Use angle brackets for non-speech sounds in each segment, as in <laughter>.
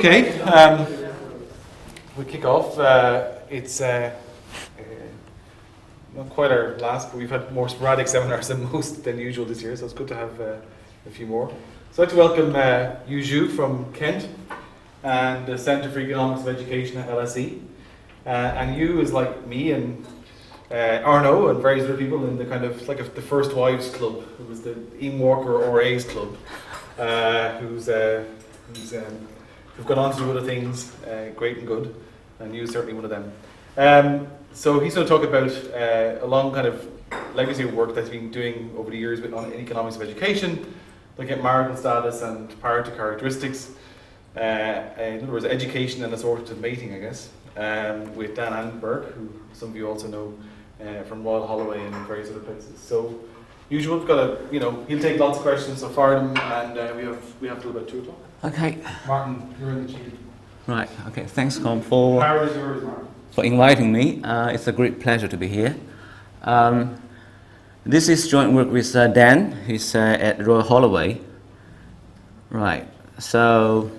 Okay, um, we kick off. Uh, it's uh, uh, not quite our last, but we've had more sporadic seminars than <laughs> most than usual this year, so it's good to have uh, a few more. So I'd like to welcome uh, Yu Zhu from Kent and the Centre for Economics of Education at LSE. Uh, and Yu is like me and uh, Arno and various other people in the kind of like a, the First Wives Club. It was the Ian Walker or A's Club, who's who's um, who've gone on to do other things, uh, great and good, and Yu's certainly one of them. Um, so he's going to talk about uh, a long kind of legacy of work that he's been doing over the years on economics of education, looking at marital status and parity characteristics. Uh, in other words, education and assortative mating, I guess, um, with Dan Anderberg, who some of you also know uh, from Royal Holloway and various other places. So, usual, we've got a, you know, he'll take lots of questions, so fire them, and uh, we have we have till about two o'clock. Okay, Martin, you're in the chief. right. Okay, thanks, Com, for, Power is yours, Martin. for inviting me. Uh, it's a great pleasure to be here. Um, this is joint work with uh, Dan, who's uh, at Royal Holloway. Right, so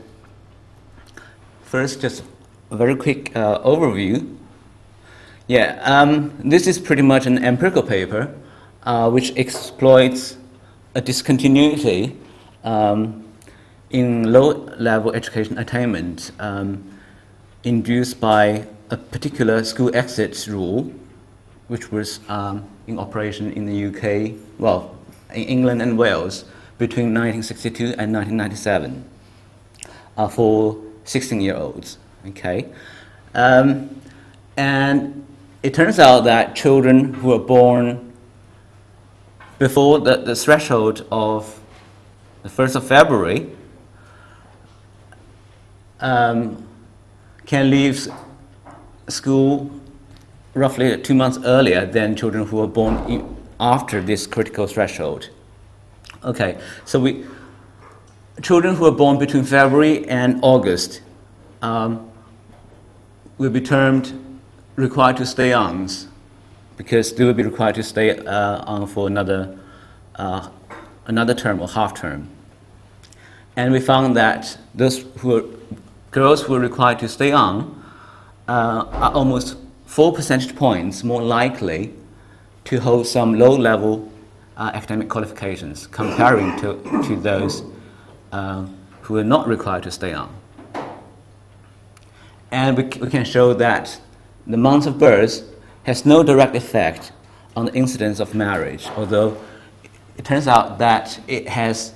first, just a very quick uh, overview. Yeah, um, this is pretty much an empirical paper uh, which exploits a discontinuity um, in low-level education attainment um, induced by a particular school exit rule, which was um, in operation in the UK, well, in England and Wales between 1962 and 1997 uh, for 16-year-olds. Okay, um, and it turns out that children who are born before the, the threshold of the 1st of February um, can leave school roughly two months earlier than children who are born after this critical threshold. Okay, so we children who are born between February and August um, will be termed required to stay on because they will be required to stay uh, on for another uh, another term or half term. And we found that those who are girls who are required to stay on uh, are almost four percentage points more likely to hold some low-level uh, academic qualifications comparing to, to those uh, who are not required to stay on. And we, we can show that the month of birth has no direct effect on the incidence of marriage, although it turns out that it has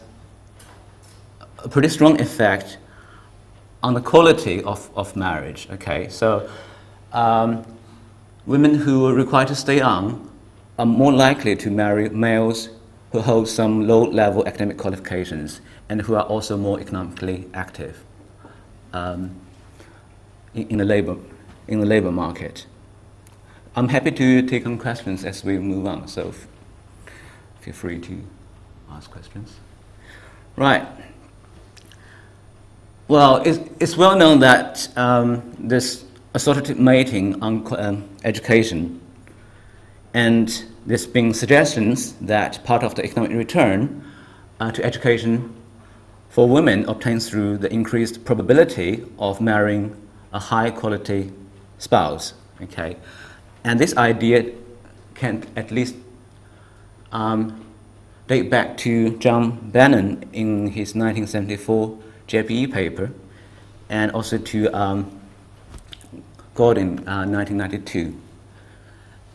a pretty strong effect on the quality of, of marriage. Okay, so um, women who are required to stay on are more likely to marry males who hold some low level academic qualifications and who are also more economically active um, in, in, the labor, in the labor market. I'm happy to take on questions as we move on, so feel free to ask questions. Right. Well, it's, it's well known that um, this assortative mating on um, education, and there's been suggestions that part of the economic return uh, to education for women obtains through the increased probability of marrying a high quality spouse. Okay, and this idea can at least um, date back to John Benham in his 1974 JPE paper, and also to um, Goldin, uh, 1992.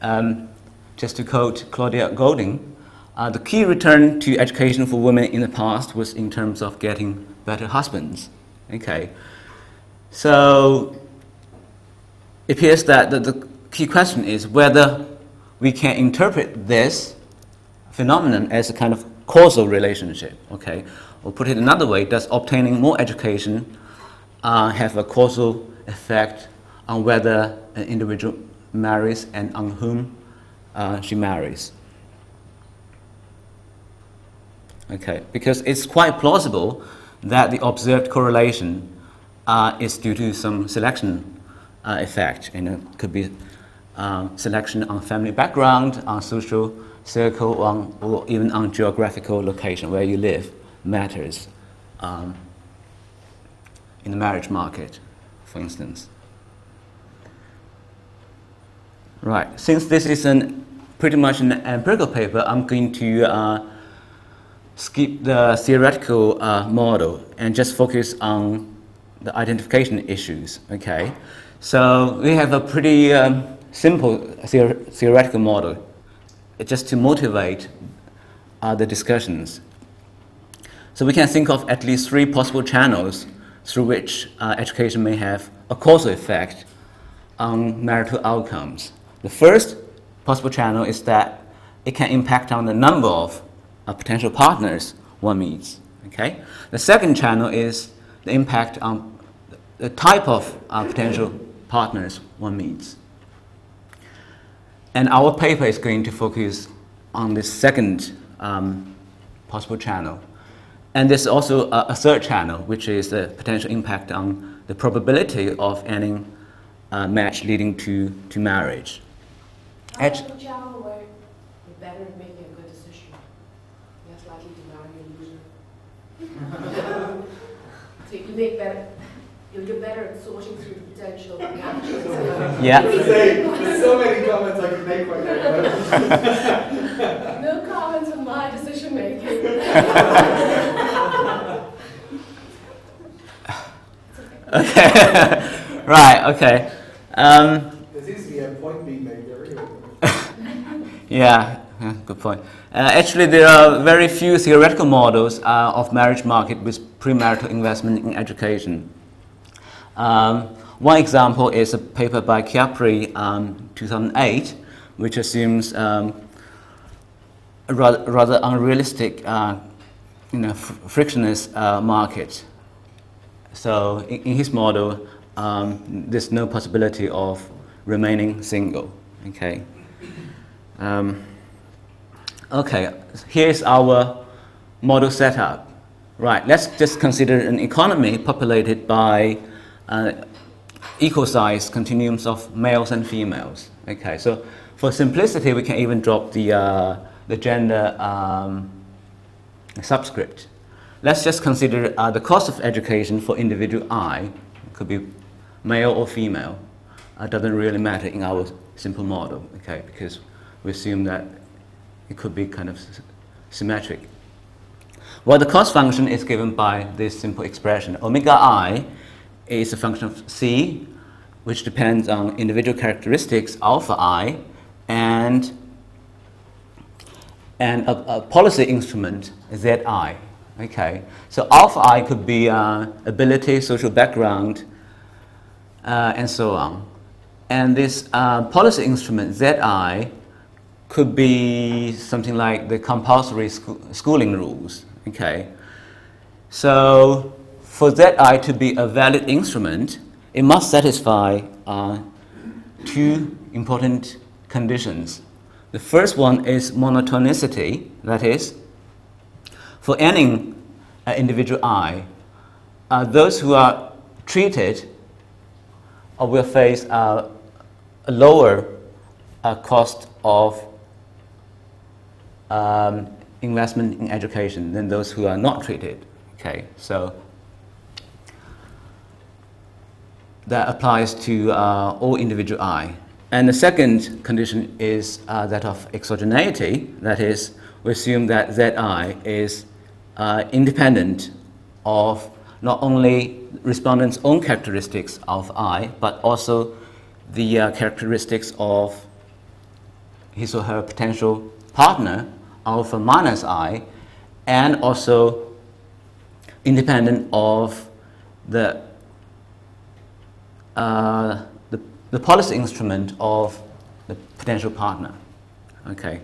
Um, just to quote Claudia Goldin, uh, the key return to education for women in the past was in terms of getting better husbands. Okay, so it appears that the, the key question is whether we can interpret this phenomenon as a kind of causal relationship. Okay, or put it another way, does obtaining more education uh, have a causal effect on whether an individual marries and on whom uh, she marries? Okay, because it's quite plausible that the observed correlation uh, is due to some selection uh, effect, and it could be uh, selection on family background, on social circle, on, or even on geographical location where you live matters. Um, in the marriage market, for instance. Right, since this is an pretty much an empirical paper, I'm going to uh, skip the theoretical uh, model and just focus on the identification issues. Okay, so we have a pretty um, simple theor- theoretical model, just to motivate uh, the discussions. So we can think of at least three possible channels through which uh, education may have a causal effect on marital outcomes. The first possible channel is that it can impact on the number of uh, potential partners one meets. Okay. The second channel is the impact on the type of uh, potential partners one meets. And our paper is going to focus on this second um, possible channel. And there's also a, a, third channel, which is the potential impact on the probability of any uh, match leading to, to marriage. Edge. channel where you're better at making a good decision. Less likely to marry a loser. <laughs> <laughs> so you can make better, you'll get better at sorting through the potential matches. Yeah. There's so many comments I could make right now. <laughs> no comments on my decision making. <laughs> okay. <laughs> right, okay. Um, there seems to be a point being made there. yeah, good point. Uh, actually, there are very few theoretical models uh, of marriage market with premarital investment in education. Um, one example is a paper by Chiappori, um, 2008, which assumes um, a rather, rather unrealistic, uh, you know, fr frictionless uh, market. So in, in his model, um, there's no possibility of remaining single. Okay. Um, okay. Here's our model setup. Right. Let's just consider an economy populated by uh, equal size continuums of males and females. Okay. So for simplicity, we can even drop the uh, the gender um, subscript. Let's just consider uh, the cost of education for individual I. It could be male or female. It uh, doesn't really matter in our simple model, okay, because we assume that it could be kind of symmetric. Well, the cost function is given by this simple expression. Omega i is a function of c, which depends on individual characteristics alpha i, and, and a, a policy instrument zi. Okay, so alpha i could be uh, ability, social background, uh, and so on. And this uh, policy instrument zi could be something like the compulsory schooling rules. Okay, so for zi to be a valid instrument, it must satisfy uh, two important conditions. The first one is monotonicity, that is, for any uh, individual I, uh, those who are treated uh, will face uh, a lower uh, cost of um, investment in education than those who are not treated. Okay, so that applies to uh, all individual I. And the second condition is that of exogeneity, that is, we assume that Zi is uh, independent of not only respondent's own characteristics of I, but also the uh, characteristics of his or her potential partner, alpha minus I, and also independent of the, uh, the, the policy instrument of the potential partner. Okay.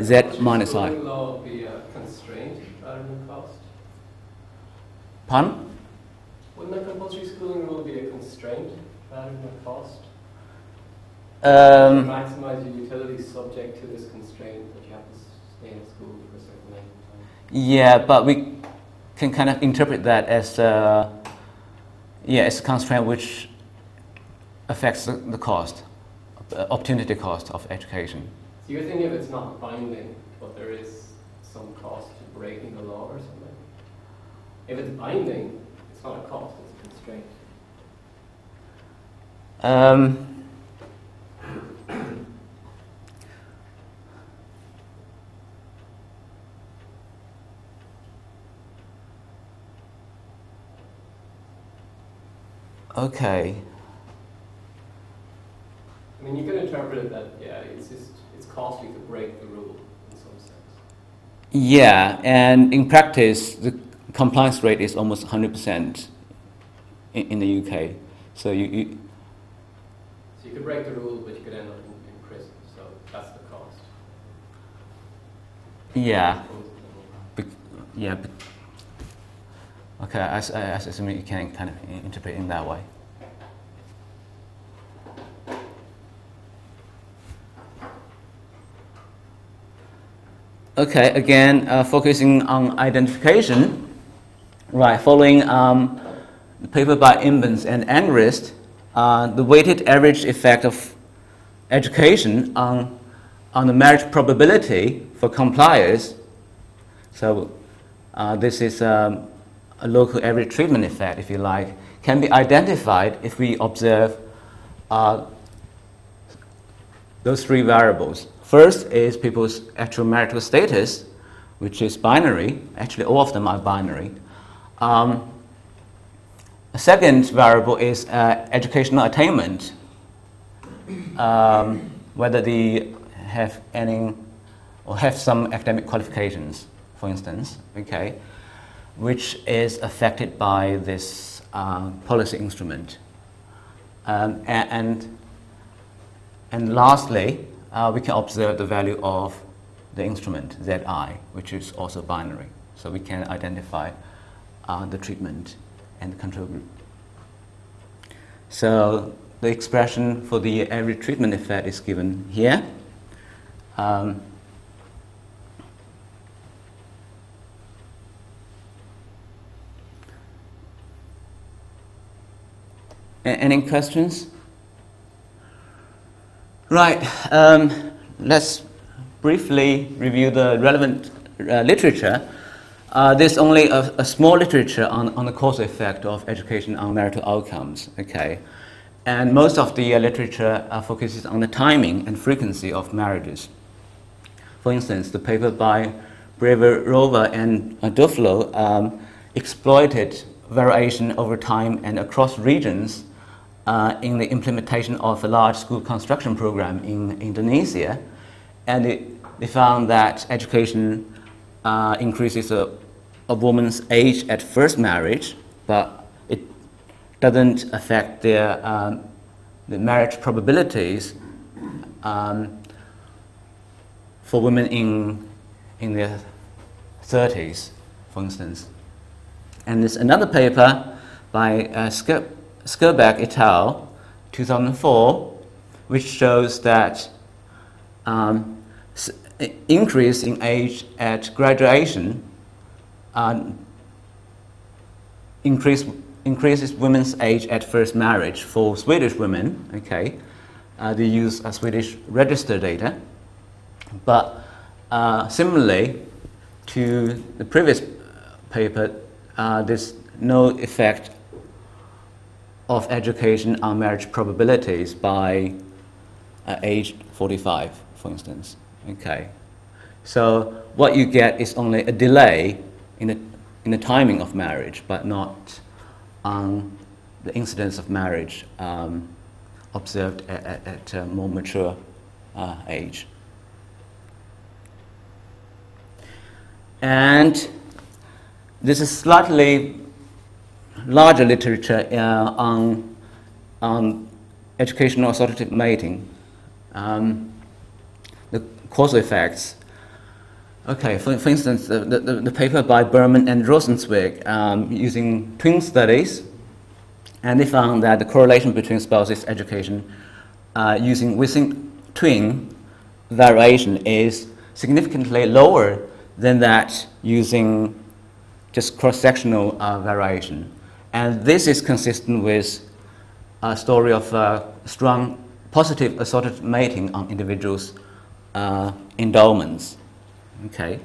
Z minus I. Law be a constraint rather than cost? Pardon? Wouldn't a compulsory schooling rule be a constraint rather than a cost? Um, maximize your utility subject to this constraint that you have to stay in school for a certain length of time. Yeah, but we can kind of interpret that as a, yeah, it's a constraint which affects the, the cost, uh, opportunity cost of education. So you're thinking if it's not binding, but there is some cost to breaking the law or something? If it's binding, it's not a cost, it's a constraint. Um, okay. I mean, you can interpret it that, yeah, it's just, it's costly to break the rule in some sense. Yeah, and in practice, the compliance rate is almost 100% in, in the UK. So you, you, So you could break the rule, but you could end up in, prison, so that's the cost. yeah, bec- yeah. bec- Okay, I, I I assume you can kind of interpret in that way. Okay, again, uh, focusing on identification, right, following um, the paper by Imbens and Angrist, uh, the weighted average effect of education on, on the marriage probability for compliers. So, uh, this is um, a local average treatment effect, if you like, can be identified if we observe uh, those three variables. First is people's actual marital status, which is binary. Actually, all of them are binary. Um, a second variable is uh, educational attainment, um, whether they have any or have some academic qualifications, for instance, okay, which is affected by this uh, policy instrument. Um, and and lastly, uh, we can observe the value of the instrument Zi, which is also binary. So we can identify uh, the treatment and the control group. So the expression for the average treatment effect is given here. Um, any questions? Right, um, let's briefly review the relevant uh, literature. Uh, there's only a, a small literature on, on the causal effect of education on marital outcomes, okay? And most of the uh, literature uh, focuses on the timing and frequency of marriages. For instance, the paper by Breierova and Duflo um, exploited variation over time and across regions uh, in the implementation of a large school construction program in Indonesia. And it, they found that education uh, increases a, a woman's age at first marriage, but it doesn't affect their um, the marriage probabilities um, for women in, in their 30s, for instance. And there's another paper by uh, Sker- Skirbekk et al., 2004, which shows that um, increase in age at graduation um, increase, increases women's age at first marriage for Swedish women. Okay, uh, they use uh, Swedish register data, but uh, similarly to the previous paper, uh, there's no effect of education on marriage probabilities by uh, age 45, for instance. Okay, so what you get is only a delay in the, in the timing of marriage, but not on the incidence of marriage um, observed at, at, at a more mature uh, age. And this is slightly larger literature uh, on, on educational assortative mating, um, the causal effects. Okay, for, for instance, the, the, the paper by Behrman and Rosenzweig um, using twin studies, and they found that the correlation between spouses' education uh, using within twin variation is significantly lower than that using just cross-sectional uh, variation. And this is consistent with a story of uh, strong positive assorted mating on individuals' uh, endowments. Okay.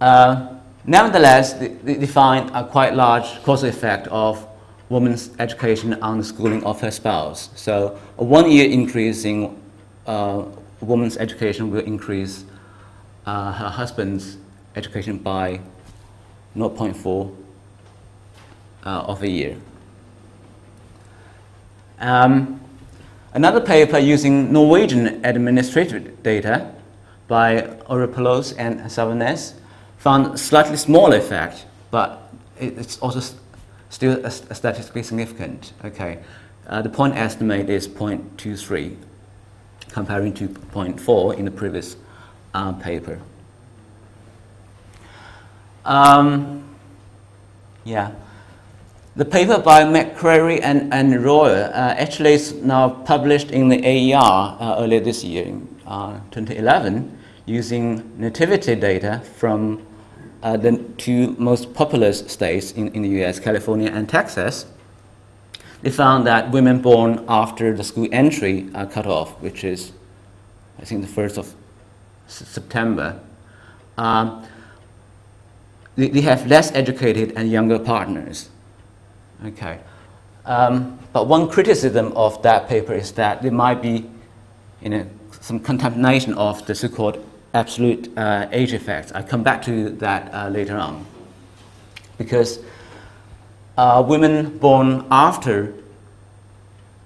Uh, Nevertheless, they, they find a quite large causal effect of woman's education on the schooling of her spouse. So a one-year increase in uh, woman's education will increase uh, her husband's education by 0.4 uh, of a year. Um, another paper using Norwegian administrative data by Oreopoulos and Salvanes found slightly smaller effect, but it's also s- still a statistically significant. Okay, uh, the point estimate is 0.23, comparing to 0.4 in the previous uh, paper. Um, yeah. The paper by McCrary and, and Royer uh, actually is now published in the AER uh, earlier this year, uh, 2011, using nativity data from uh, the two most populous states in, in the US, California and Texas. They found that women born after the school entry uh, cutoff, which is, I think, the 1st of September, um, they, they have less educated and younger partners. Okay. Um, but one criticism of that paper is that there might be you know, some contamination of the so-called absolute uh, age effects. I come back to that uh, later on. Because uh, women born after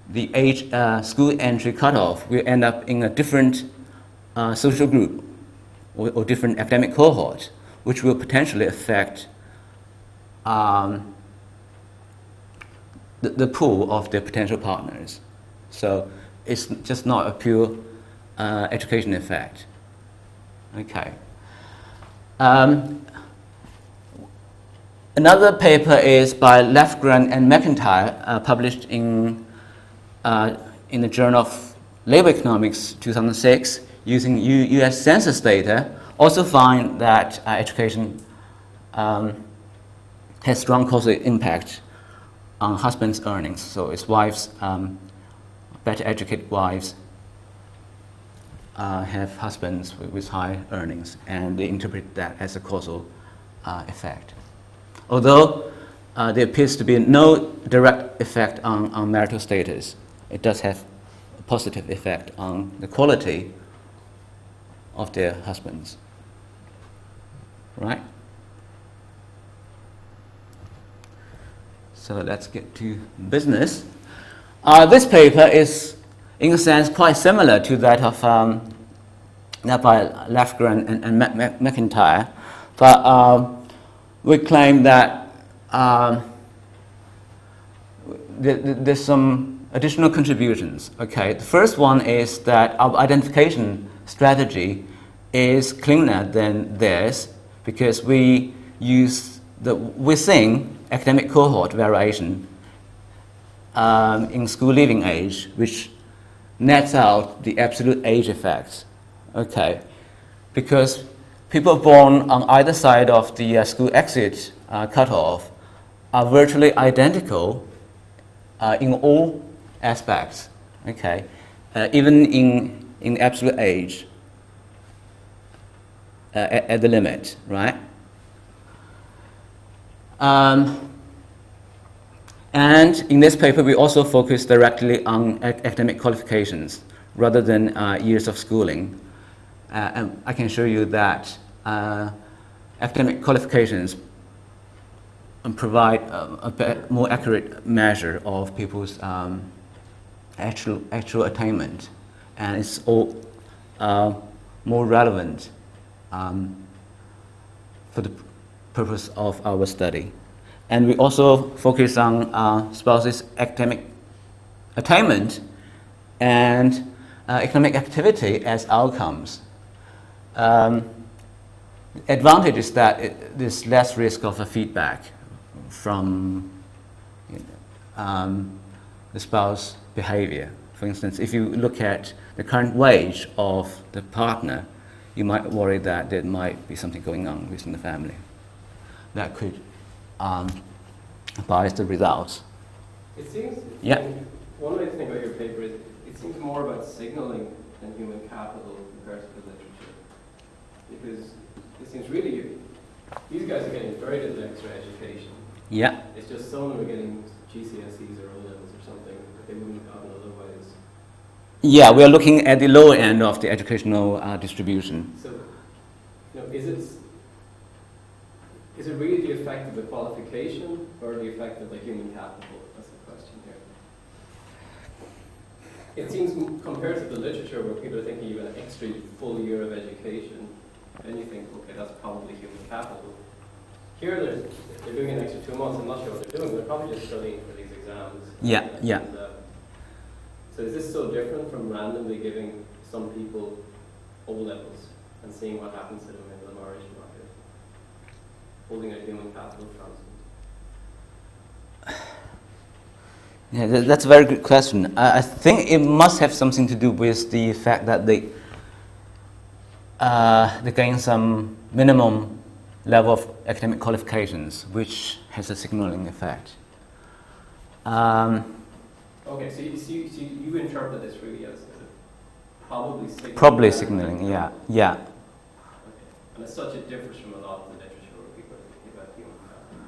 the age uh, school entry cutoff will end up in a different uh, social group or, or different academic cohort, which will potentially affect um, the, the pool of their potential partners. So it's just not a pure uh, education effect. Okay. Um, another paper is by Lefgren and McIntyre, uh, published in, uh, in the Journal of Labor Economics 2006, using U- US Census data, also find that uh, education um, has strong causal impact on husband's earnings. So his wives, um, better educated wives, uh, have husbands with, with high earnings, and they interpret that as a causal uh, effect. Although uh, there appears to be no direct effect on, on marital status, it does have a positive effect on the quality of their husbands. Right? So let's get to business. Uh, this paper is, in a sense, quite similar to that of um, that by Lefgren and, and McIntyre, but um, we claim that um, th- th- there's some additional contributions. Okay, the first one is that our identification strategy is cleaner than theirs because we use the within academic cohort variation um, in school leaving age, which nets out the absolute age effects. Okay, because people born on either side of the uh, school exit uh, cutoff are virtually identical uh, in all aspects. Okay, uh, even in in absolute age uh, at, at the limit, right? Um, and in this paper, we also focus directly on ac- academic qualifications rather than uh, years of schooling. Uh, and I can show you that uh, academic qualifications provide a, a more accurate measure of people's um, actual, actual attainment, and it's all uh, more relevant um, for the purpose of our study. And we also focus on uh, spouses' academic attainment and uh, economic activity as outcomes. Um, advantage is that it, there's less risk of a feedback from you know, um, the spouse behavior. For instance, if you look at the current wage of the partner, you might worry that there might be something going on within the family that could um, bias the results. It seems, Yeah. one way to think about your paper is it seems more about signaling than human capital compared to the literature. Because it seems really These guys are getting very little extra education. Yeah. It's just some of them are getting GCSEs or O levels or something that they wouldn't have gotten otherwise. Yeah, we are looking at the lower end of the educational uh, distribution. So, you know, is it is it really the effect of the qualification or the effect of the human capital? That's the question here. It seems compared to the literature where people are thinking you have an extra full year of education, then you think, okay, that's probably human capital. Here they're, they're doing an extra two months. I'm not sure what they're doing. They're probably just studying for these exams. Yeah, yeah. Uh, so is this so different from randomly giving some people O levels and seeing what happens to them in the marriage? Holding a human capital constant. <sighs> Yeah, tha- that's a very good question. I I think it must have something to do with the fact that they uh, they gain some minimum level of academic qualifications, which has a signaling effect. Um, Okay, so you, so you, so you interpret this really as probably signaling. probably signaling, yeah, yeah. Okay. And as such, it differs from a lot of the literature where people are thinking about human capital.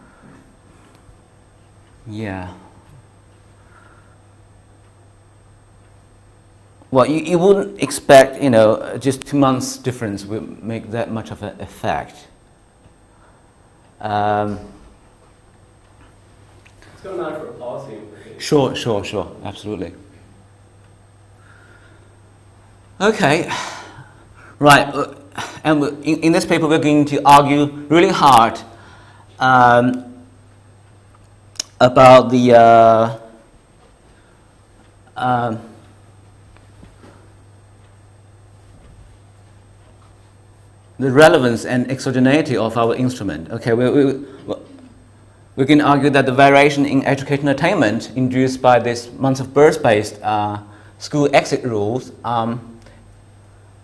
Yeah. Well, you, you wouldn't expect, you know, just two months difference will make that much of an effect. Um, It's going to matter for policy sure, sure, sure, absolutely. Okay, right, uh, and in, in this paper we're going to argue really hard um, about the uh, um, the relevance and exogeneity of our instrument. Okay, we, we, we can argue that the variation in educational attainment induced by this month of birth based uh, school exit rules um,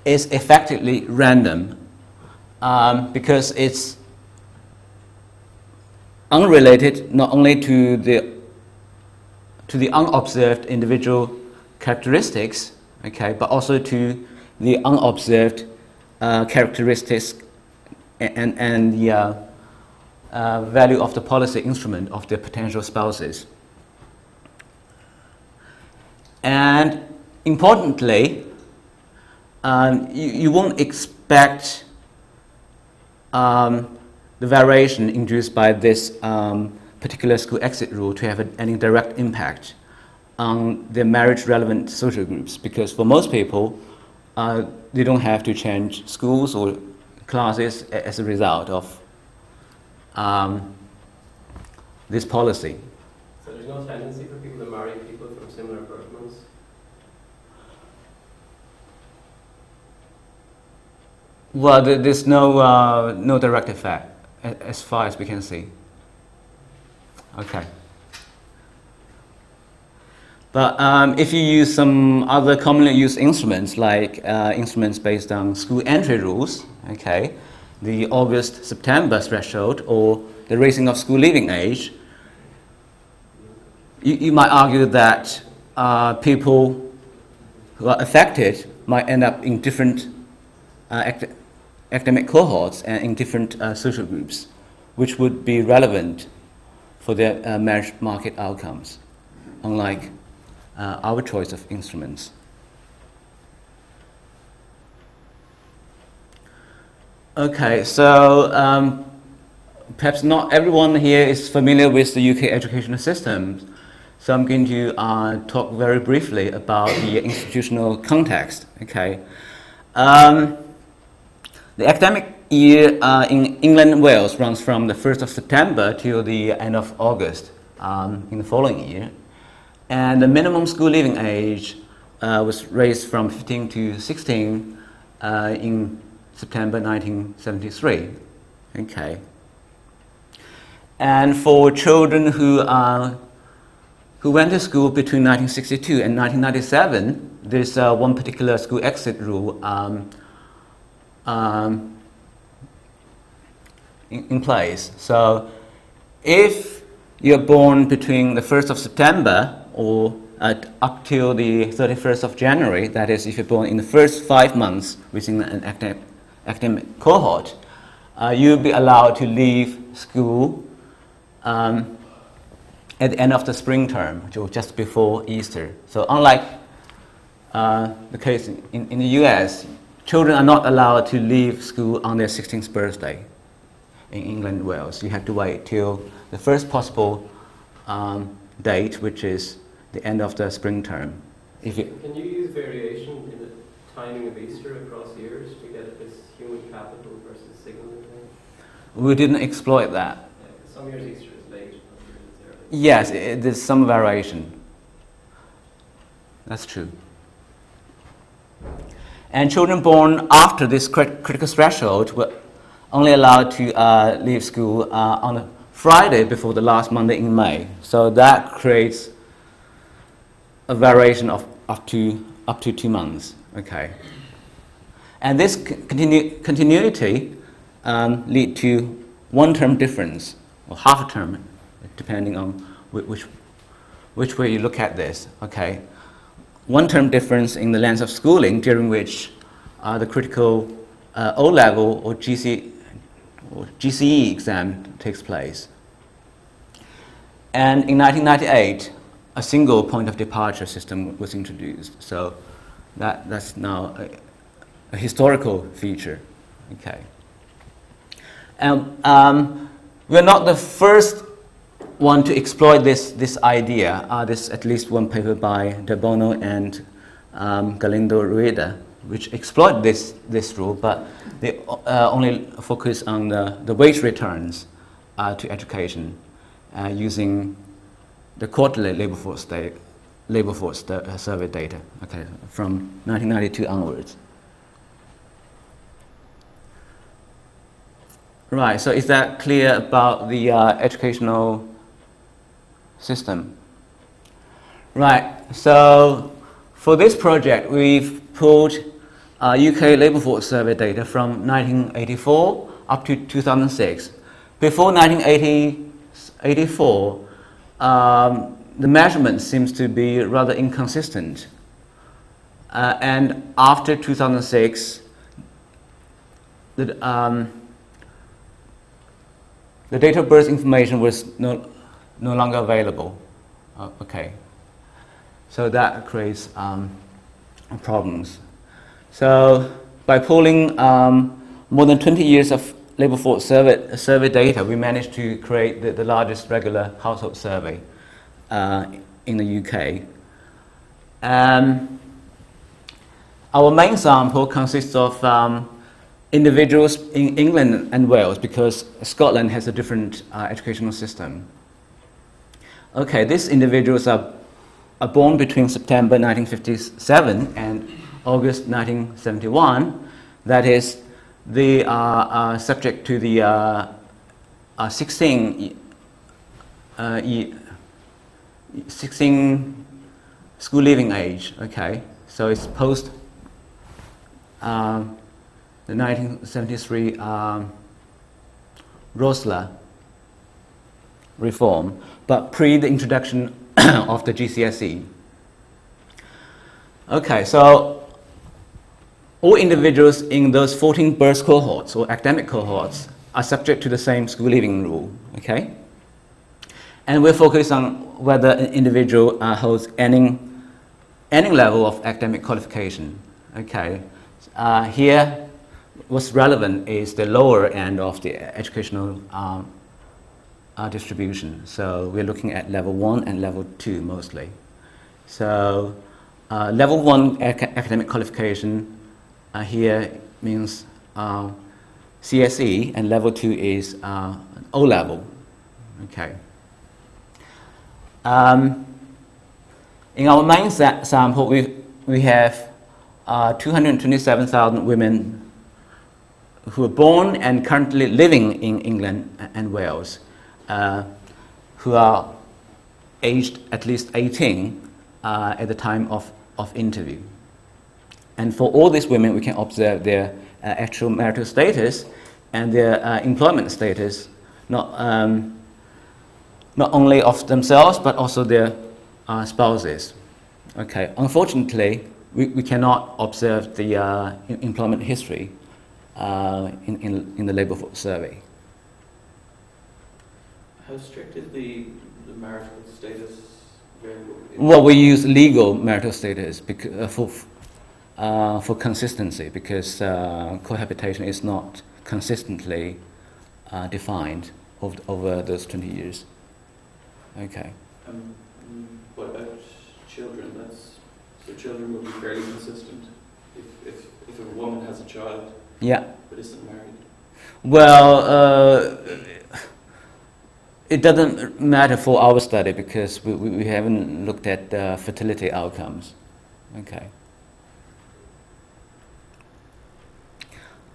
is effectively random um, because it's unrelated not only to the to the unobserved individual characteristics, okay, but also to the unobserved uh, characteristics and, and, the uh, uh, value of the policy instrument of the potential spouses. And importantly, um, you, you won't expect um, the variation induced by this um, particular school exit rule to have any direct impact on the marriage relevant social groups because for most people, uh, they don't have to change schools or classes as a result of um, this policy. So there's no tendency for people to marry people from similar backgrounds? Well, there's no, uh, no direct effect as far as we can see. Okay. But um, if you use some other commonly used instruments, like uh, instruments based on school entry rules, okay, the August September threshold or the raising of school leaving age, you, you might argue that uh, people who are affected might end up in different uh, academic cohorts and in different uh, social groups, which would be relevant for their uh, marriage market outcomes, unlike uh, our choice of instruments. Okay, so um, perhaps not everyone here is familiar with the UK educational system, so I'm going to uh, talk very briefly about the institutional context. Okay. Um, the academic year uh, in England and Wales runs from the 1st of September till the end of August um, in the following year. And the minimum school leaving age uh, was raised from 15 to 16 uh, in September 1973. Okay. And for children who, who went to school between 1962 and 1997, there's uh, one particular school exit rule um, um, in, in place. So if you're born between the 1st of September or uh, up till the 31st of January, that is, if you're born in the first five months within an academic, academic cohort, uh, you'll be allowed to leave school um, at the end of the spring term, just before Easter. So unlike uh, the case in, in the US, children are not allowed to leave school on their 16th birthday in England and Wales. You have to wait till the first possible um, date, which is the end of the spring term. If you, Can you use variation in the timing of Easter across years to get this human capital versus signaling thing? we didn't exploit that. Yeah, some years Easter is late, some years it's early. Yes, i there's some variation. That's true. And children born after this crit- critical threshold were only allowed to uh, leave school uh, on a Friday before the last Monday in May. So that creates a variation of up to up to two months. Okay. And this continu- continuity um, lead to one term difference or half a term, depending on whi- which which way you look at this. Okay. One term difference in the length of schooling during which uh, the critical uh, O level or, GC, or GCE exam takes place. And in 1998, a single point of departure system was introduced. So that, that's now a, a historical feature. Okay. And um, we're not the first one to exploit this, this idea. There's at least one paper by Del Bono and um, Galindo Rueda, which exploit this, this rule, but they uh, only focus on the, the wage returns uh, to education uh, using the quarterly labor force, da- labor force da- uh, survey data okay, from 1992 onwards. Right, so is that clear about the uh, educational system? Right, so for this project, we've pulled uh, UK labour force survey data from 1984 up to 2006. Before 1984, um, the measurement seems to be rather inconsistent. Uh, and after 2006, the, um, the date of birth information was no, no longer available. Uh, okay. So that creates um, problems. So by pulling um, more than 20 years of labor force survey, survey data, we managed to create the, the largest regular household survey uh, in the UK. Um, our main sample consists of um, individuals in England and Wales because Scotland has a different uh, educational system. Okay, these individuals are, are born between September 1957 and August 1971. That is, they are, are subject to the uh, uh, 16, uh, 16 school leaving age. Okay, so it's post um, the 1973 um, RoSLA reform, but pre the introduction <coughs> of the GCSE. Okay, so all individuals in those 14 birth cohorts or academic cohorts are subject to the same school leaving rule. Okay, and we're focused on whether an individual uh, holds any any level of academic qualification. Okay, uh, here what's relevant is the lower end of the educational um, uh, distribution. So we're looking at level one and level two mostly. So uh, level one ac- academic qualification uh, here means uh, CSE, and level two is uh, O level. Okay. Um, in our sa- sample, we, we have uh, 227,000 women who are born and currently living in England and Wales, uh, who are aged at least 18 uh, at the time of, of interview. And for all these women, we can observe their uh, actual marital status and their uh, employment status, not, um, not only of themselves, but also their uh, spouses. Okay, unfortunately, we, we cannot observe the uh, employment history in, in, in the labor force survey. How strict is the, the marital status? Well, we use legal marital status because, uh, for, uh, for consistency because uh, cohabitation is not consistently uh, defined over, over those 20 years. Okay. Um, what about children? That's, so children will be fairly consistent if, if, if a woman has a child Yeah. but isn't married. Well, uh, it doesn't matter for our study because we, we, we haven't looked at uh, fertility outcomes. Okay.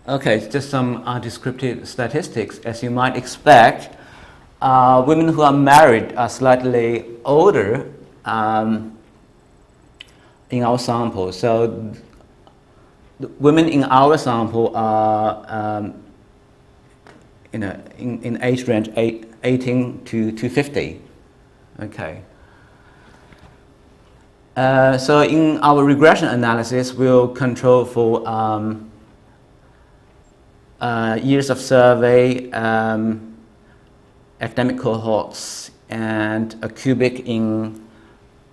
Okay, it's just some uh, descriptive statistics. As you might expect, uh, women who are married are slightly older um, in our sample. So, women in our sample are um, you know, in, in age range eight, 18 to, to 50. Okay. Uh, so in our regression analysis, we'll control for um, uh, years of survey, um, academic cohorts, and a cubic in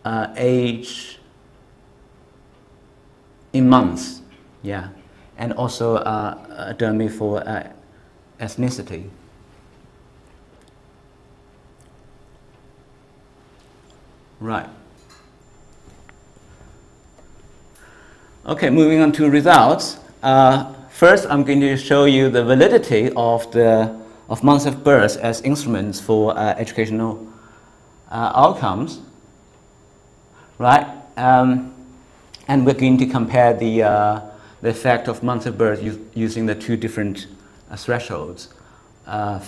uh, age in months, yeah, and also uh, a dummy for uh, ethnicity. Right. Okay, moving on to results. Uh, first, I'm going to show you the validity of the of months of birth as instruments for uh, educational uh, outcomes. Right, um, and we're going to compare the uh, the effect of months of birth using the two different uh, thresholds, uh,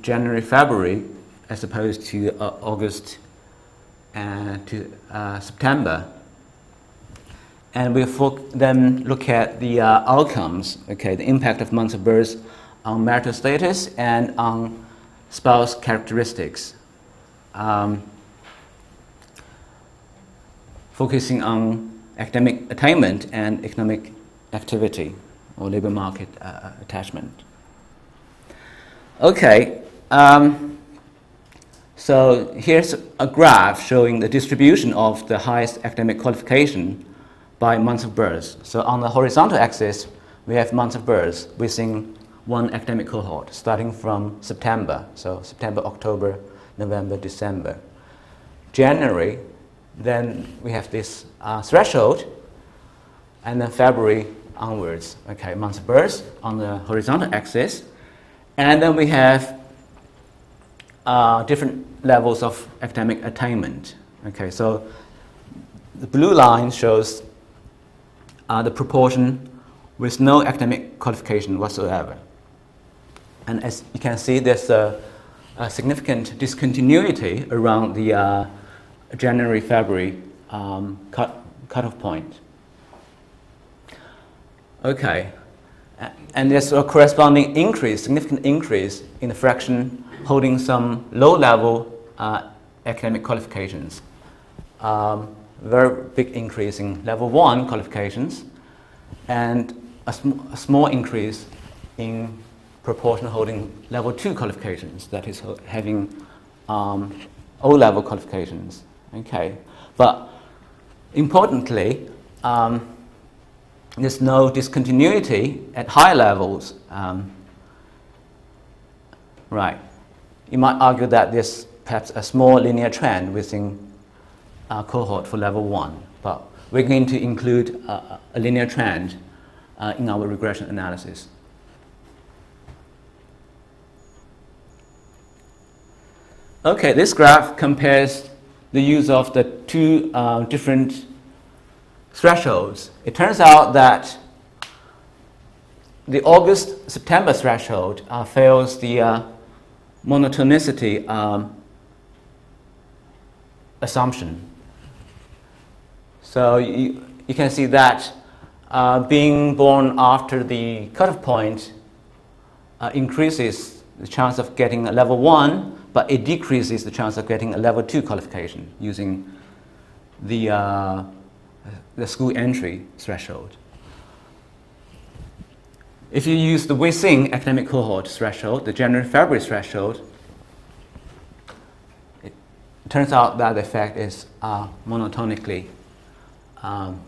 January, February, as opposed to uh, August and to uh, September. And we then look at the uh, outcomes, okay, the impact of months of birth on marital status and on spouse characteristics, um, focusing on academic attainment and economic activity or labor market uh, attachment. Okay, um, so here's a graph showing the distribution of the highest academic qualification by months of birth. So on the horizontal axis, we have months of birth within one academic cohort, starting from September. So September, October, November, December. January, then we have this uh, threshold, and then February onwards, okay, months of birth on the horizontal axis. And then we have uh, different levels of academic attainment. Okay, so the blue line shows uh, the proportion with no academic qualification whatsoever. And as you can see, there's a, a significant discontinuity around the uh, January February um, cut, cutoff point. Okay, and there's a corresponding increase, significant increase in the fraction holding some low level uh, academic qualifications. Um, very big increase in level one qualifications, and a, sm- a small increase in proportion holding level two qualifications, that is, having um, O level qualifications. Okay, but importantly, um, there's no discontinuity at high levels. Um, right. You might argue that there's perhaps a small linear trend within a cohort for level one, but we're going to include a, a linear trend uh, in our regression analysis. Okay, this graph compares the use of the two uh, different thresholds. It turns out that the August September threshold uh, fails the uh, monotonicity um, assumption. So you, you can see that uh, being born after the cutoff point uh, increases the chance of getting a level one, but it decreases the chance of getting a level two qualification using the, uh, the school entry threshold. If you use the Wissing academic cohort threshold, the January-February threshold, it turns out that the effect is uh, monotonically um,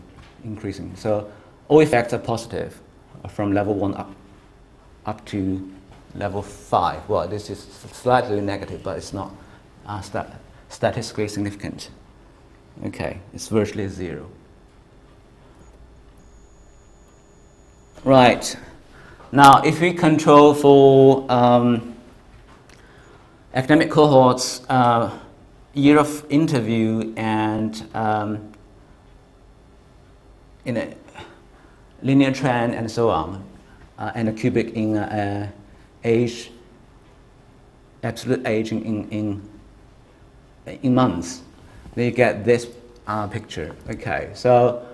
increasing. So all effects are positive from level one up, up to level five. Well, this is slightly negative, but it's not uh, sta- statistically significant. Okay, it's virtually zero. Right. Now, if we control for um, academic cohorts, uh, year of interview, and um, in a linear trend, and so on, uh, and a cubic in uh, age, absolute age in, in, in, months, then you get this uh, picture. Okay, so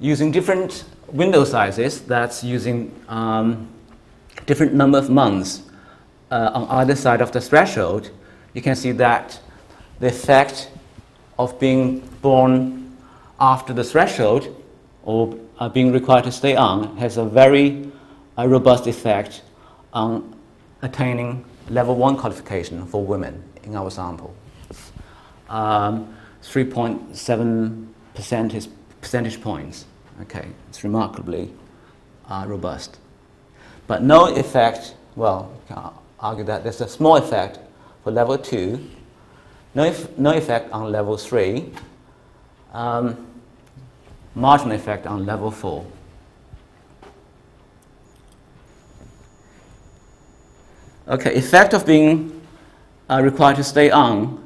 using different window sizes, that's using um, different number of months uh, on either side of the threshold, you can see that the effect of being born after the threshold or uh, being required to stay on has a very uh, robust effect on attaining level 1 qualification for women in our sample. Um, 3.7 percentage, percentage points. Okay, it's remarkably uh, robust. But no effect, well, argue that there's a small effect for level 2, no, no effect on level 3, um, marginal effect on level 4. Okay, effect of being uh, required to stay on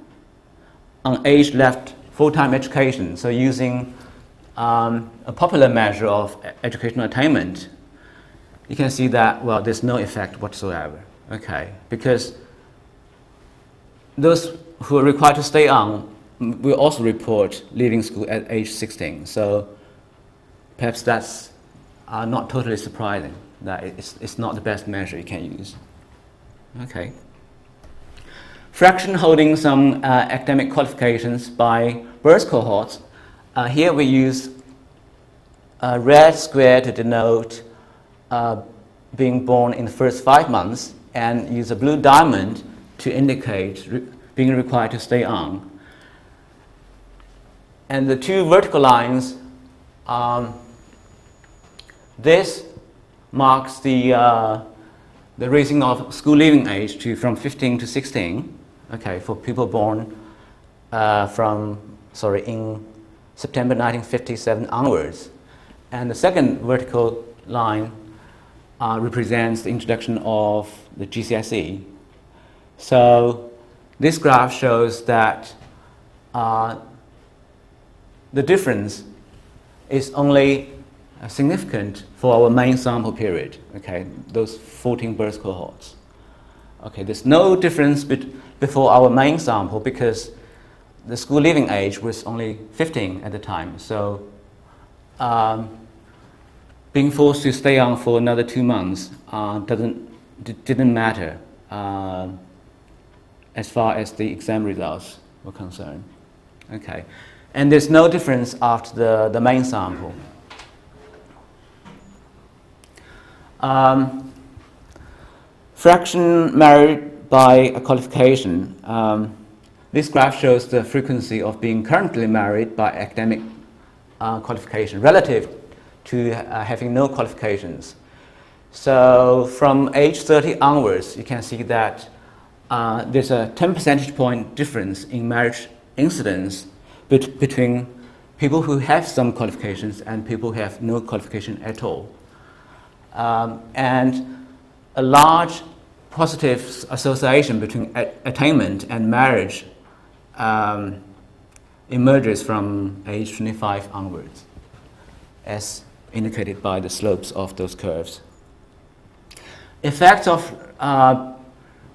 on age left full-time education. So using um, a popular measure of educational attainment, you can see that well, there's no effect whatsoever. Okay, because those who are required to stay on will also report leaving school at age 16. So perhaps that's uh, not totally surprising. That it's, it's not the best measure you can use. Okay. Fraction holding some uh, academic qualifications by birth cohorts. Uh, here we use a red square to denote uh, being born in the first five months and use a blue diamond to indicate re- being required to stay on. And the two vertical lines, um, this marks the, uh, the raising of school leaving age to from 15 to 16, okay, for people born uh, from, sorry, in September 1957 onwards. And the second vertical line uh, represents the introduction of the GCSE. So this graph shows that uh, the difference is only uh, significant for our main sample period, okay, those 14 birth cohorts. Okay, there's no difference before our main sample because the school leaving age was only 15 at the time. So um, being forced to stay on for another two months uh, doesn't, d- didn't matter uh, as far as the exam results were concerned. Okay, and there's no difference after the, the main sample. Um, fraction married by a qualification. Um, this graph shows the frequency of being currently married by academic uh, qualification relative to uh, having no qualifications. So from age 30 onwards, you can see that uh, there's a 10 percentage point difference in marriage incidence bet- between people who have some qualifications and people who have no qualification at all. Um, and a large positive association between a- attainment and marriage um, emerges from age 25 onwards, as indicated by the slopes of those curves. Effects of uh,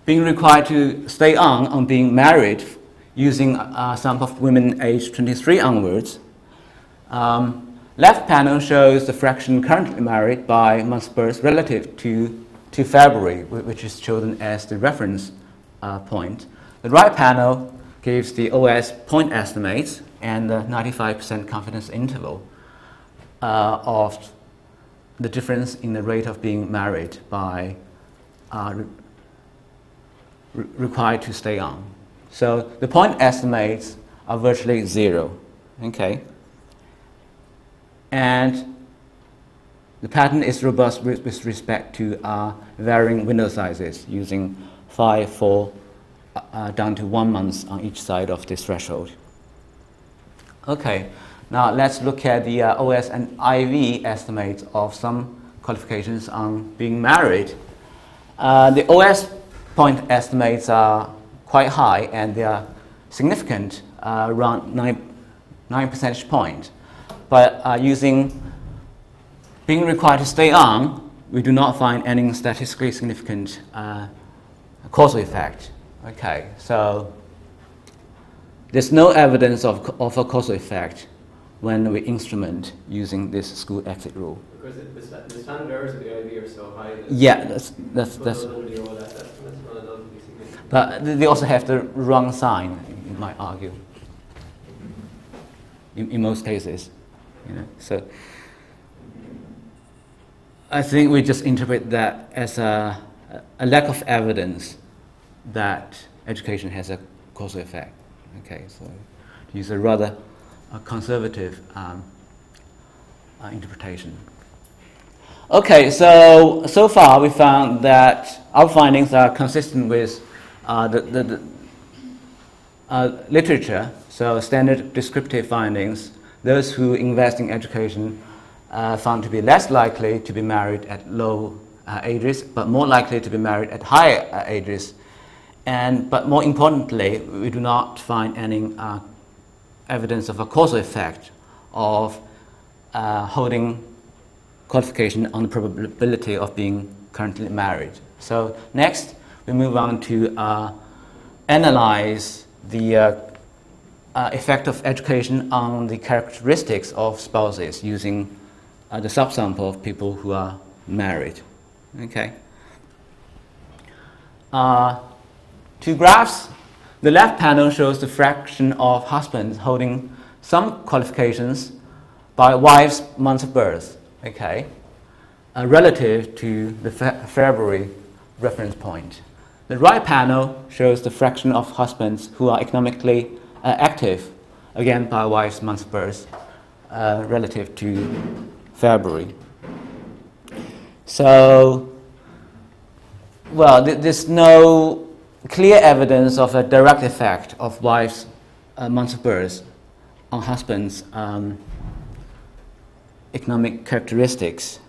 being required to stay on on being married using uh, sample of women aged 23 onwards. Um, left panel shows the fraction currently married by month birth relative to, to February, which is chosen as the reference uh, point. The right panel gives the OS point estimates and the 95% confidence interval. uh, of the difference in the rate of being married by uh, re- re- required to stay on. So the point estimates are virtually zero. Okay. And the pattern is robust with, with respect to uh, varying window sizes using 5, 4, uh, down to 1 month on each side of this threshold. Okay, now let's look at the uh, OS and IV estimates of some qualifications on being married. Uh, the OS point estimates are quite high and they are significant, uh, around 9, 9 percentage point. But uh, using being required to stay on, we do not find any statistically significant uh, causal effect. Okay, so there's no evidence of, of a causal effect when we instrument using this school exit rule. Because it- the, sta- the standard errors of the IV are so high that. Yeah, that's, that's, that's those under the OLS estimates, none of those would be significant. but they also have the wrong sign, you might argue, in, in most cases. You know, so I think we just interpret that as a, a lack of evidence that education has a causal effect. Okay, so to use a rather conservative um, uh, interpretation. Okay, so so far we found that our findings are consistent with uh, the, the, the uh, literature, so standard descriptive findings. Those who invest in education uh, found to be less likely to be married at low uh, ages, but more likely to be married at higher uh, ages. And, but more importantly, we do not find any uh, evidence of a causal effect of uh, holding qualification on the probability of being currently married. So next, we move on to uh, analyze the uh, uh, effect of education on the characteristics of spouses using uh, the subsample of people who are married. Okay. Uh, two graphs. The left panel shows the fraction of husbands holding some qualifications by wife's month of birth. Okay, uh, relative to the fe- February reference point. The right panel shows the fraction of husbands who are economically uh, active, again by wife's month of birth, uh, relative to February. So, well, th- there's no clear evidence of a direct effect of wives' uh, month of birth on husband's um, economic characteristics.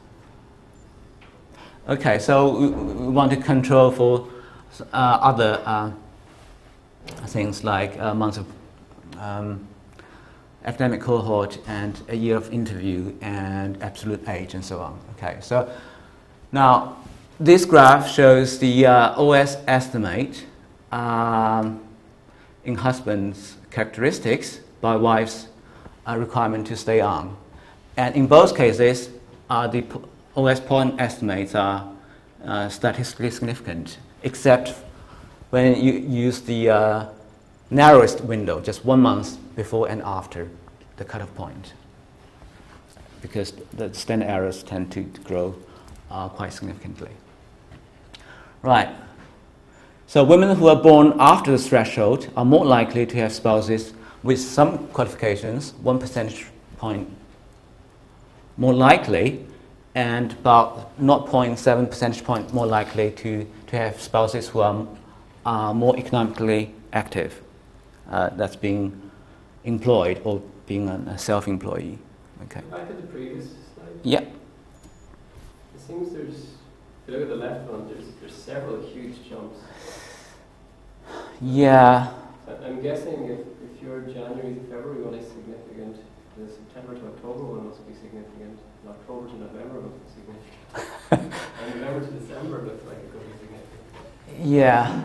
Okay, so we, we want to control for uh, other uh, things like uh, months of um, academic cohort and a year of interview and absolute age and so on. Okay, so now this graph shows the uh, OS estimate um, in husband's characteristics by wife's uh, requirement to stay on. And in both cases, uh, the OS point estimates are uh, statistically significant, except when you use the uh, narrowest window, just one month before and after the cutoff point, because the standard errors tend to grow uh, quite significantly. Right. So women who are born after the threshold are more likely to have spouses with some qualifications, one percentage point more likely, and about 0.7 percentage point more likely to, to have spouses who are, are more economically active. Uh, that's being employed or being a, a self-employee. Okay. Back to the previous slide. Yeah. It seems there's, if you look at the left one, there's, there's several huge jumps. Yeah. I'm guessing if, if your January to February one is significant, the September to October one must be significant, and October to November must be significant. <laughs> and November to December looks like it could be significant. Yeah.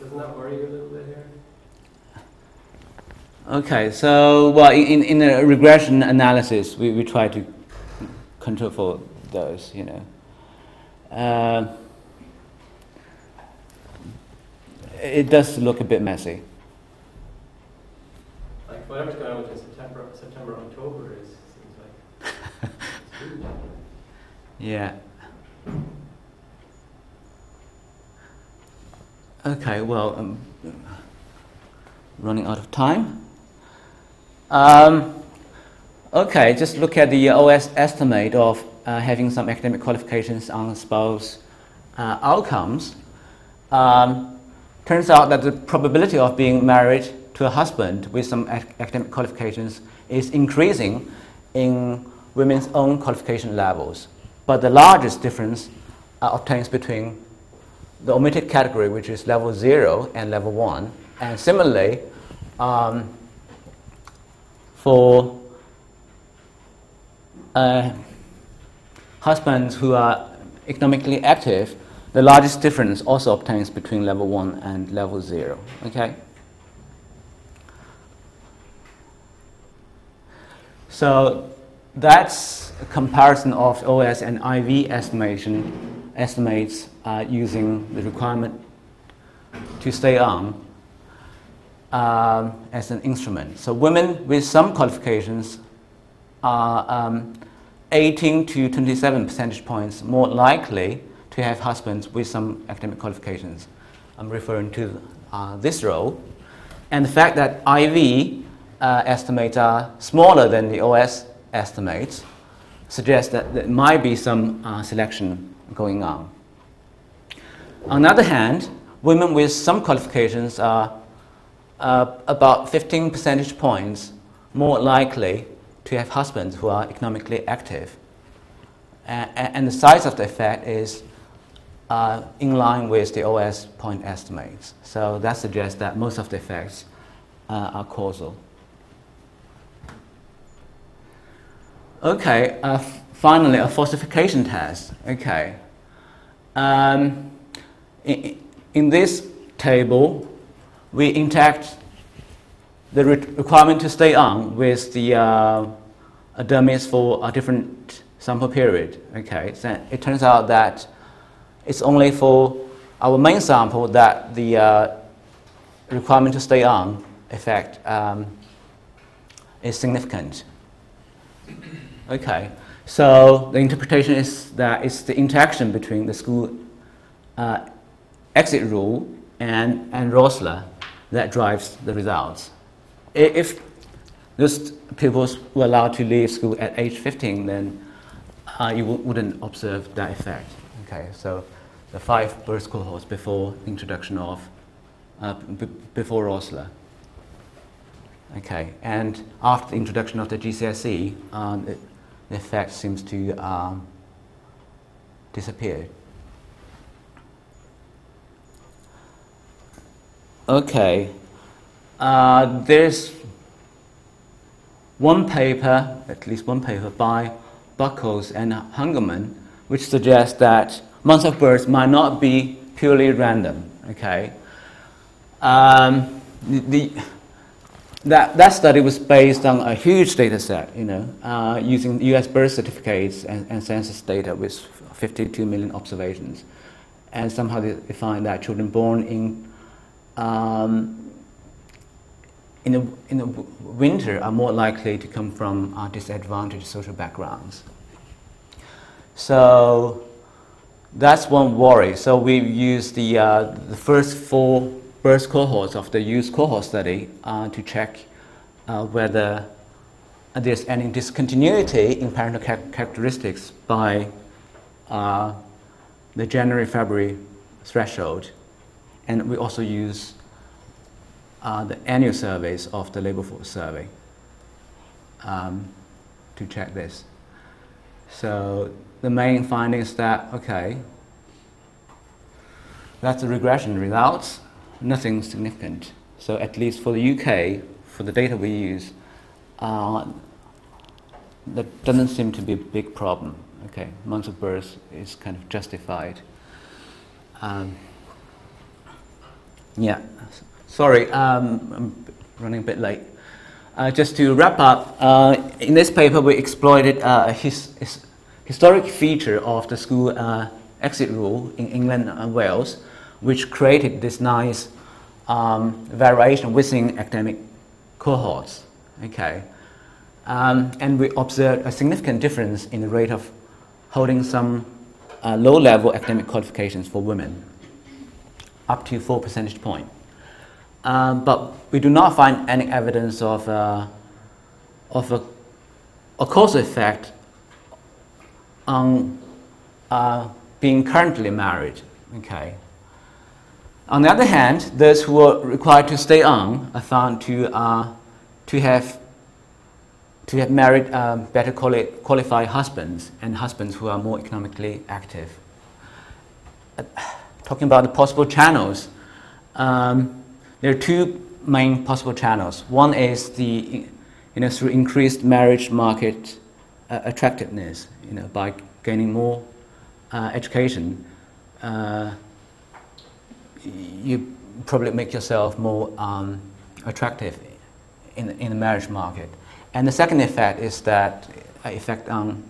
Doesn't that worry you a little bit here? Okay, so well, in, in a regression analysis, we, we try to control for those, you know uh, it does look a bit messy. Like whatever's going on with September, September, October is seems like. <laughs> yeah. Okay, well, I'm running out of time. Um, okay, just look at the OS estimate of uh, having some academic qualifications on spouse uh, outcomes. Um, turns out that the probability of being married to a husband with some ac- academic qualifications is increasing in women's own qualification levels. But the largest difference uh, obtains between the omitted category, which is level 0 and level 1. And similarly, um, for uh, husbands who are economically active, the largest difference also obtains between level 1 and level 0. Okay? So that's a comparison of OS and IV estimation estimates uh, using the requirement to stay on um, as an instrument. So women with some qualifications are um, 18 to 27 percentage points more likely to have husbands with some academic qualifications. I'm referring to uh, this row. And the fact that IV uh, estimates are smaller than the OS estimates suggests that there might be some uh, selection going on. On the other hand, women with some qualifications are uh, about 15 percentage points more likely to have husbands who are economically active. A- a- and the size of the effect is uh, in line with the OS point estimates. So that suggests that most of the effects uh, are causal. Okay, uh, finally, a falsification test. Okay. Um, in, in this table, we interact the re- requirement to stay on with the uh, dummies for a different sample period. Okay, so it turns out that it's only for our main sample that the uh, requirement to stay on effect um, is significant. Okay, so the interpretation is that it's the interaction between the school uh, exit rule and, and RoSLA that drives the results. If those pupils were allowed to leave school at age 15, then uh, you w- wouldn't observe that effect. Okay, so the five birth cohorts before introduction of, uh, b- before RoSLA. Okay, and after the introduction of the GCSE, um, it, the effect seems to um, disappear. Okay, uh, there's one paper, at least one paper by Buckles and Hungerman, which suggests that months of birth might not be purely random. Okay, um, the, that, that study was based on a huge data set, you know, uh, using US birth certificates and, and census data with 52 million observations. And somehow they, they find that children born in, um, in, the, in the winter are more likely to come from uh, disadvantaged social backgrounds. So that's one worry. So we use the, uh, the first four birth cohorts of the youth cohort study uh, to check uh, whether there's any discontinuity in parental char- characteristics by uh, the January February threshold. And we also use uh, the annual surveys of the labor force survey um, to check this. So the main finding is that, okay, that's the regression results, nothing significant. So at least for the UK, for the data we use, uh, that doesn't seem to be a big problem. Okay, months of birth is kind of justified. Um, yeah, sorry, um, I'm running a bit late. Uh, just to wrap up, uh, in this paper we exploited uh, a his, his, historic feature of the school uh, exit rule in England and Wales, which created this nice um, variation within academic cohorts. Okay, um, and we observed a significant difference in the rate of holding some uh, low-level academic qualifications for women, up to four percentage point. Um, but we do not find any evidence of uh, of a, a causal effect on uh, being currently married. Okay. On the other hand, those who are required to stay on are found to uh, to have to have married um, better quali- qualified husbands and husbands who are more economically active. Uh, talking about the possible channels, um, there are two main possible channels. One is the you know through increased marriage market uh, attractiveness, you know by gaining more uh, education. Uh, you probably make yourself more um, attractive in, in the marriage market. And the second effect is that uh, effect on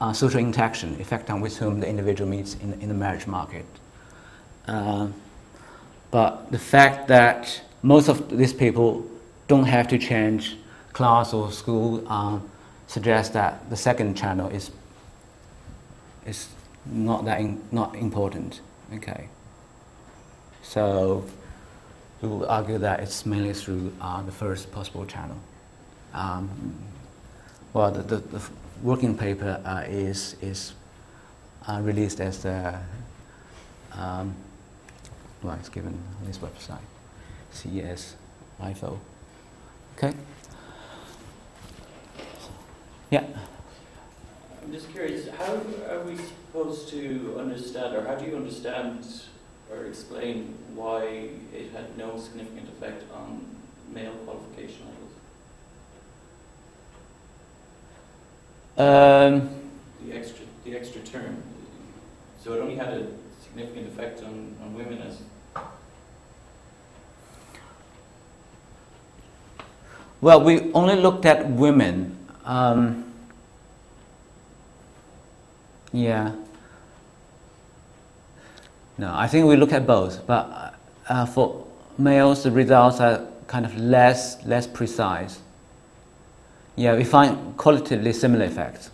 uh, social interaction, effect on with whom the individual meets in, in the marriage market. Uh, but the fact that most of these people don't have to change class or school um, suggests that the second channel is is not that in, not important. Okay. So we will argue that it's mainly through uh, the first possible channel. Um, well, the, the, the working paper uh, is is uh, released as the um, well, it's given on this website, CES IFO. Okay. Yeah. I'm just curious, how are we supposed to understand, or how do you understand or explain why it had no significant effect on male qualification levels? Um, The extra, the extra term. So it only had a significant effect on, on women as Well, we only looked at women. Um, yeah. No, I think we look at both, but uh, for males, the results are kind of less less precise. Yeah, we find qualitatively similar effects.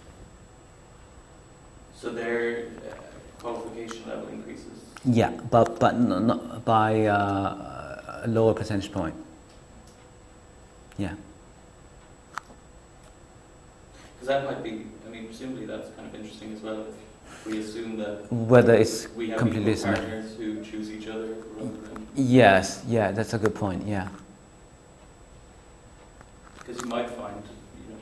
So their uh, qualification level increases. Yeah, but but no, not by uh, a lower percentage point. Yeah. Because that might be, I mean, presumably that's kind of interesting as well. If we assume that Whether it's we have completely partners who choose each other Yes, yeah, that's a good point. Yeah. because you might find, you know,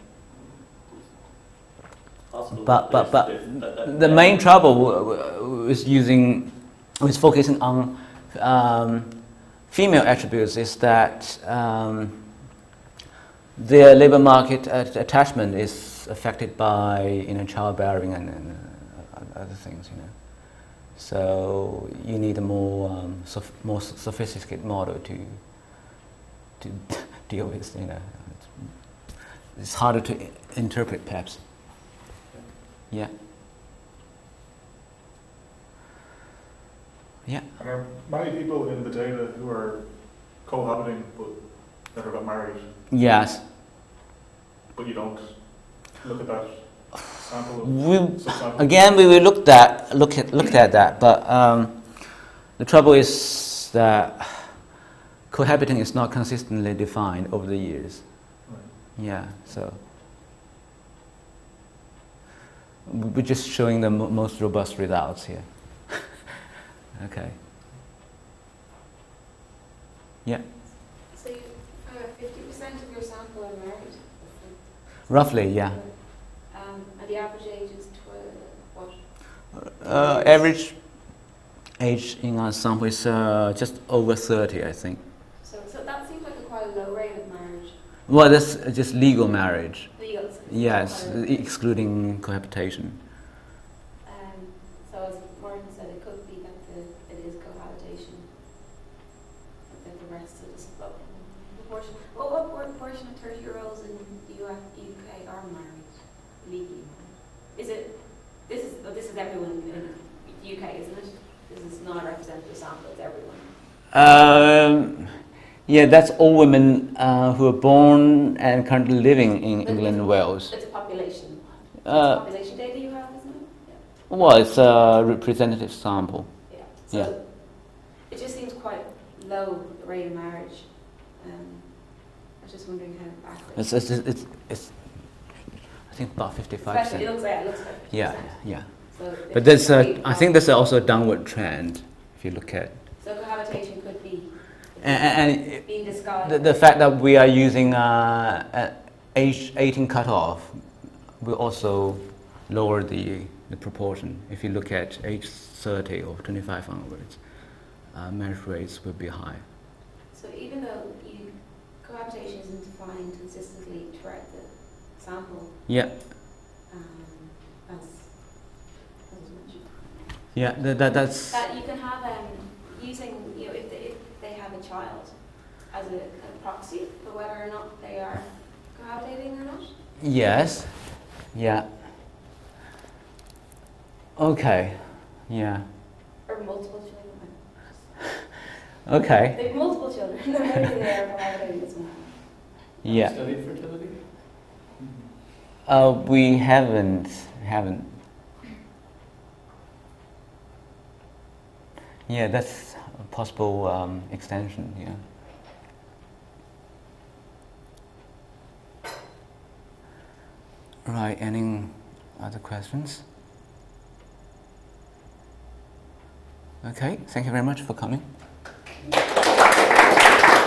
it's possible. But- but- there's diff- that- that The main trouble w- w- using, with focusing on um, female attributes is that um, their labor market at- attachment is affected by you know childbearing and, and uh, other things. You know, so you need a more um, sof- more sophisticated model to to <laughs> deal with. You know, it's, it's harder to i- interpret perhaps. Yeah. Yeah. And there are many people in the data who are cohabiting but never got married, Yes. but you don't look at that sample of We, again, we will look that look at looked at that, but um, the trouble is that cohabiting is not consistently defined over the years. Right. Yeah. So we're just showing the mo- most robust results here. Okay. Yeah. So you, uh, fifty percent of your sample are married? Roughly, yeah. Um, and the average age is what? Uh, average age in our sample is uh, just over 30, I think. So, so that seems like a quite a low rate of marriage. Well, that's just legal marriage. Legal. so Yes, excluding cohabitation. Um, so as Martin said, it could be that the, it is cohabitation. But that the rest of the support proportion. Well, what por- proportion of thirty year olds in the US, UK are married legally? Is it? This is oh, this is everyone in the UK, isn't it? This is not a representative sample. It's everyone. Um, yeah, that's all women uh, who are born and currently living in But England and Wales. It's a population. It's Uh, population data you have, isn't it? Well, it's a representative sample. Yeah. Yeah. So it just seems quite low, the rate of marriage. Um, I was just wondering how accurate. It's, it's, it's, it's I think about 55%. It looks like, it looks like. Yeah, 50%. yeah. So But there's there's could a, be I think there's also a downward trend if you look at. So cohabitation could be. And, and Being discarded. the, the fact that we are using uh, age 18 cutoff will also lower the, the proportion. If you look at age 30 or 25 onwards, uh, marriage rates will be high. So even though you, cohabitation isn't defined consistently throughout the sample, Yeah, um, as, as yeah, that, that, that's. that you can have, um, using, you know, if they, if they have a child as a, a proxy for whether or not they are cohabitating or not? Yes, yeah. Okay, yeah, Or multiple children? <laughs> okay, They have multiple children, maybe <laughs> they are cohabitating as well. yeah. Studied fertility? Uh, we haven't, haven't. Yeah, that's a possible um, extension, yeah. Right, any other questions? Okay, thank you very much for coming.